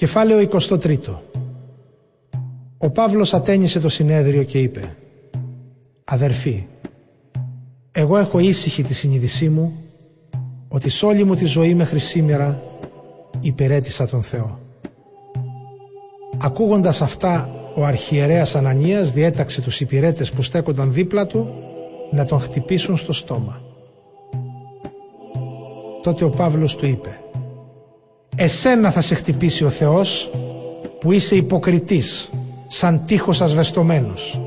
Κεφάλαιο 23 Ο Παύλος ατένισε το συνέδριο και είπε «Αδερφοί, εγώ έχω ήσυχη τη συνείδησή μου ότι σ' όλη μου τη ζωή μέχρι σήμερα υπηρέτησα τον Θεό». Ακούγοντας αυτά, ο αρχιερέας Ανανίας διέταξε τους υπηρέτες που στέκονταν δίπλα του να τον χτυπήσουν στο στόμα. Τότε ο Παύλος του είπε «Εσένα θα σε χτυπήσει ο Θεός που είσαι υποκριτής, σαν τείχος ασβεστομένος.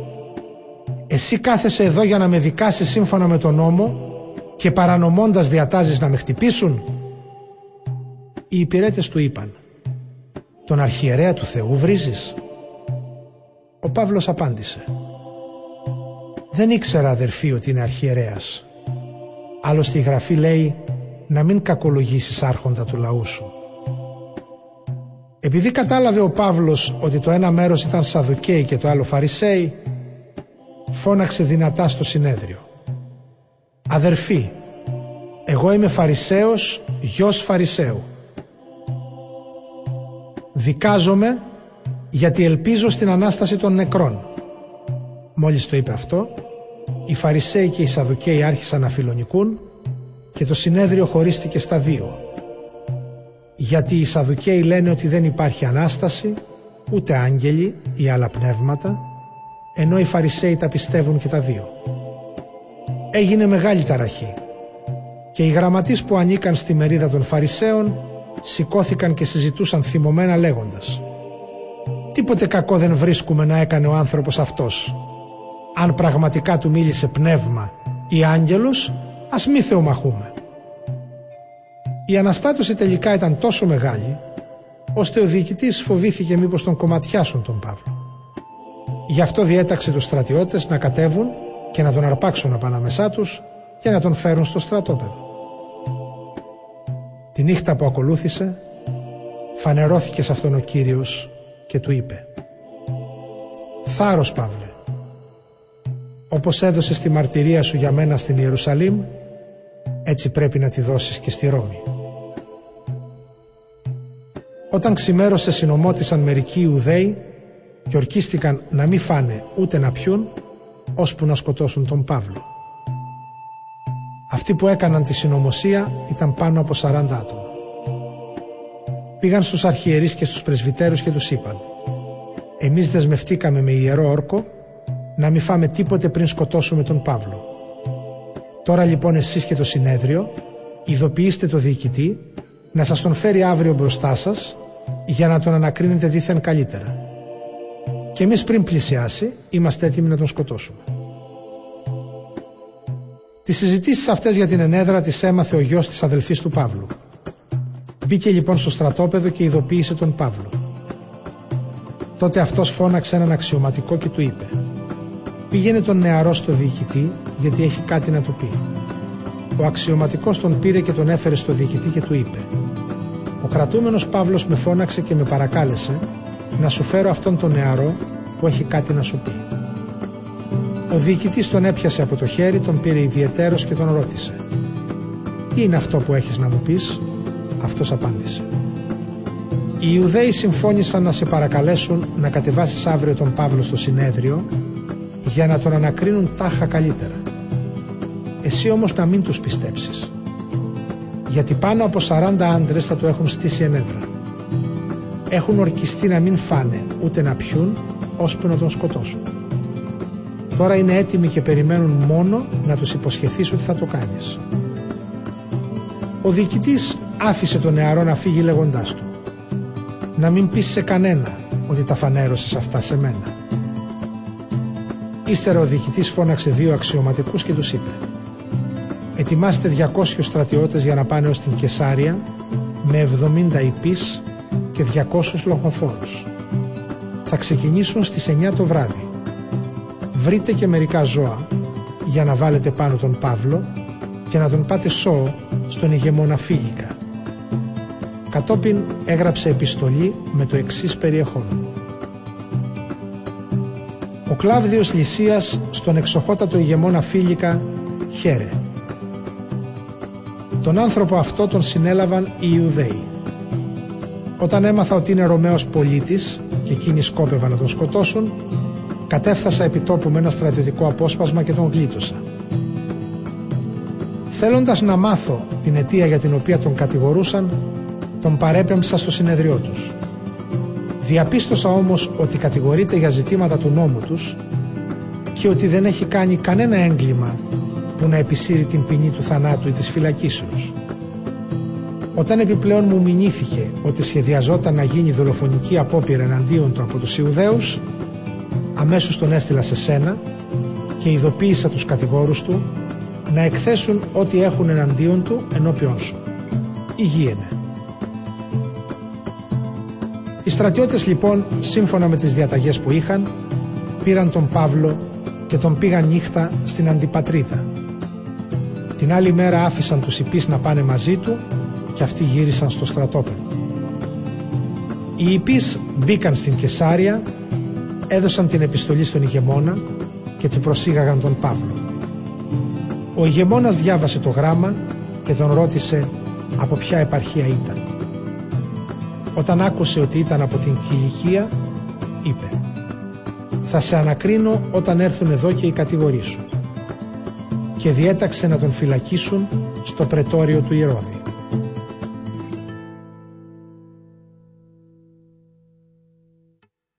Εσύ κάθεσαι εδώ για να με δικάσεις σύμφωνα με τον νόμο και παρανομώντας διατάζεις να με χτυπήσουν». Οι υπηρέτες του είπαν «Τον αρχιερέα του Θεού βρίζεις» Ο Παύλος απάντησε «Δεν ήξερα αδερφοί ότι είναι αρχιερέας. Άλλωστε η Γραφή λέει να μην κακολογήσεις άρχοντα του λαού σου». Επειδή κατάλαβε ο Παύλος ότι το ένα μέρος ήταν Σαδουκαίοι και το άλλο Φαρισαίοι, φώναξε δυνατά στο συνέδριο. «Αδερφοί, εγώ είμαι Φαρισαίος, γιος Φαρισαίου. Δικάζομαι γιατί ελπίζω στην Ανάσταση των νεκρών. Μόλις το είπε αυτό, οι Φαρισαίοι και οι Σαδουκαίοι άρχισαν να φιλονικούν και το συνέδριο χωρίστηκε στα δύο. Γιατί οι Σαδουκαίοι λένε ότι δεν υπάρχει Ανάσταση, ούτε άγγελοι ή άλλα πνεύματα, ενώ οι Φαρισαίοι τα πιστεύουν και τα δύο. Έγινε μεγάλη ταραχή και οι γραμματείς που ανήκαν στη μερίδα των Φαρισαίων σηκώθηκαν και συζητούσαν θυμωμένα λέγοντας Τίποτε κακό δεν βρίσκουμε να έκανε ο άνθρωπος αυτός. Αν πραγματικά του μίλησε πνεύμα ή άγγελος, ας μη θεομαχούμε. Η αναστάτωση τελικά ήταν τόσο μεγάλη, ώστε ο διοικητής φοβήθηκε μήπως τον κομματιάσουν τον Παύλο. Γι' αυτό διέταξε τους στρατιώτες να κατέβουν και να τον αρπάξουν απανάμεσά τους και να τον φέρουν στο στρατόπεδο. Τη νύχτα που ακολούθησε, φανερώθηκε σε αυτόν ο Κύριος και του είπε «Θάρρος Παύλε, όπως έδωσες τη μαρτυρία σου για μένα στην Ιερουσαλήμ, έτσι πρέπει να τη δώσεις και στη Ρώμη». Όταν ξημέρωσε συνομότησαν μερικοί Ιουδαίοι και ορκίστηκαν να μην φάνε ούτε να πιούν, ώσπου να σκοτώσουν τον Παύλο. Αυτοί που έκαναν τη συνωμοσία ήταν πάνω από 40 άτομα πήγαν στους αρχιερείς και στους πρεσβυτέρους και τους είπαν «Εμείς δεσμευτήκαμε με ιερό όρκο να μην φάμε τίποτε πριν σκοτώσουμε τον Παύλο. Τώρα λοιπόν εσείς και το συνέδριο ειδοποιήστε το διοικητή να σας τον φέρει αύριο μπροστά σας για να τον ανακρίνετε δίθεν καλύτερα. Και εμείς πριν πλησιάσει είμαστε έτοιμοι να τον σκοτώσουμε. Τις συζητήσεις αυτές για την ενέδρα τις έμαθε ο γιος της αδελφής του Παύλου Μπήκε λοιπόν στο στρατόπεδο και ειδοποίησε τον Παύλο. Τότε αυτός φώναξε έναν αξιωματικό και του είπε «Πήγαινε τον νεαρό στο διοικητή γιατί έχει κάτι να του πει». Ο αξιωματικός τον πήρε και τον έφερε στο διοικητή και του είπε «Ο κρατούμενος Παύλος με φώναξε και με παρακάλεσε να σου φέρω αυτόν τον νεαρό που έχει κάτι να σου πει». Ο διοικητής τον έπιασε από το χέρι, τον πήρε ιδιαιτέρως και τον ρώτησε «Τι είναι αυτό που έχεις να μου πεις» Αυτός απάντησε. Οι Ιουδαίοι συμφώνησαν να σε παρακαλέσουν να κατεβάσεις αύριο τον Παύλο στο συνέδριο για να τον ανακρίνουν τάχα καλύτερα. Εσύ όμως να μην τους πιστέψεις. Γιατί πάνω από 40 άντρες θα το έχουν στήσει ενέδρα. Έχουν ορκιστεί να μην φάνε ούτε να πιούν ώσπου να τον σκοτώσουν. Τώρα είναι έτοιμοι και περιμένουν μόνο να τους υποσχεθείς ότι θα το κάνεις. Ο διοικητής άφησε τον νεαρό να φύγει λέγοντάς του «Να μην πεις σε κανένα ότι τα φανέρωσες αυτά σε μένα». Ύστερα ο διοικητής φώναξε δύο αξιωματικούς και τους είπε «Ετοιμάστε 200 στρατιώτες για να πάνε ως την Κεσάρια με 70 υπείς και 200 λοχοφόρους. Θα ξεκινήσουν στις 9 το βράδυ. Βρείτε και μερικά ζώα για να βάλετε πάνω τον Παύλο και να τον πάτε σώο στον ηγεμόνα Φίλικα. Κατόπιν έγραψε επιστολή με το εξής περιεχόμενο. Ο Κλάβδιος Λυσίας στον εξοχότατο ηγεμόνα Φίλικα χαίρε. Τον άνθρωπο αυτό τον συνέλαβαν οι Ιουδαίοι. Όταν έμαθα ότι είναι Ρωμαίος πολίτης και εκείνοι σκόπευαν να τον σκοτώσουν, κατέφθασα επί τόπου με ένα στρατιωτικό απόσπασμα και τον γλίτωσα. Θέλοντας να μάθω την αιτία για την οποία τον κατηγορούσαν, τον παρέπεμψα στο συνεδριό τους. Διαπίστωσα όμως ότι κατηγορείται για ζητήματα του νόμου τους και ότι δεν έχει κάνει κανένα έγκλημα που να επισύρει την ποινή του θανάτου ή της φυλακίσεως. Όταν επιπλέον μου μηνύθηκε ότι σχεδιαζόταν να γίνει δολοφονική απόπειρα εναντίον του από τους Ιουδαίους, αμέσως τον έστειλα σε σένα και ειδοποίησα τους κατηγόρους του να εκθέσουν ό,τι έχουν εναντίον του ενώπιον σου. Υγιένε. Οι στρατιώτες λοιπόν, σύμφωνα με τις διαταγές που είχαν, πήραν τον Παύλο και τον πήγαν νύχτα στην Αντιπατρίδα. Την άλλη μέρα άφησαν τους υπείς να πάνε μαζί του και αυτοί γύρισαν στο στρατόπεδο. Οι υπείς μπήκαν στην Κεσάρια, έδωσαν την επιστολή στον ηγεμόνα και του προσήγαγαν τον Παύλο. Ο ηγεμόνας διάβασε το γράμμα και τον ρώτησε από ποια επαρχία ήταν. Όταν άκουσε ότι ήταν από την Κιλικία, είπε «Θα σε ανακρίνω όταν έρθουν εδώ και οι κατηγοροί σου» και διέταξε να τον φυλακίσουν στο πρετόριο του Ηρώδη.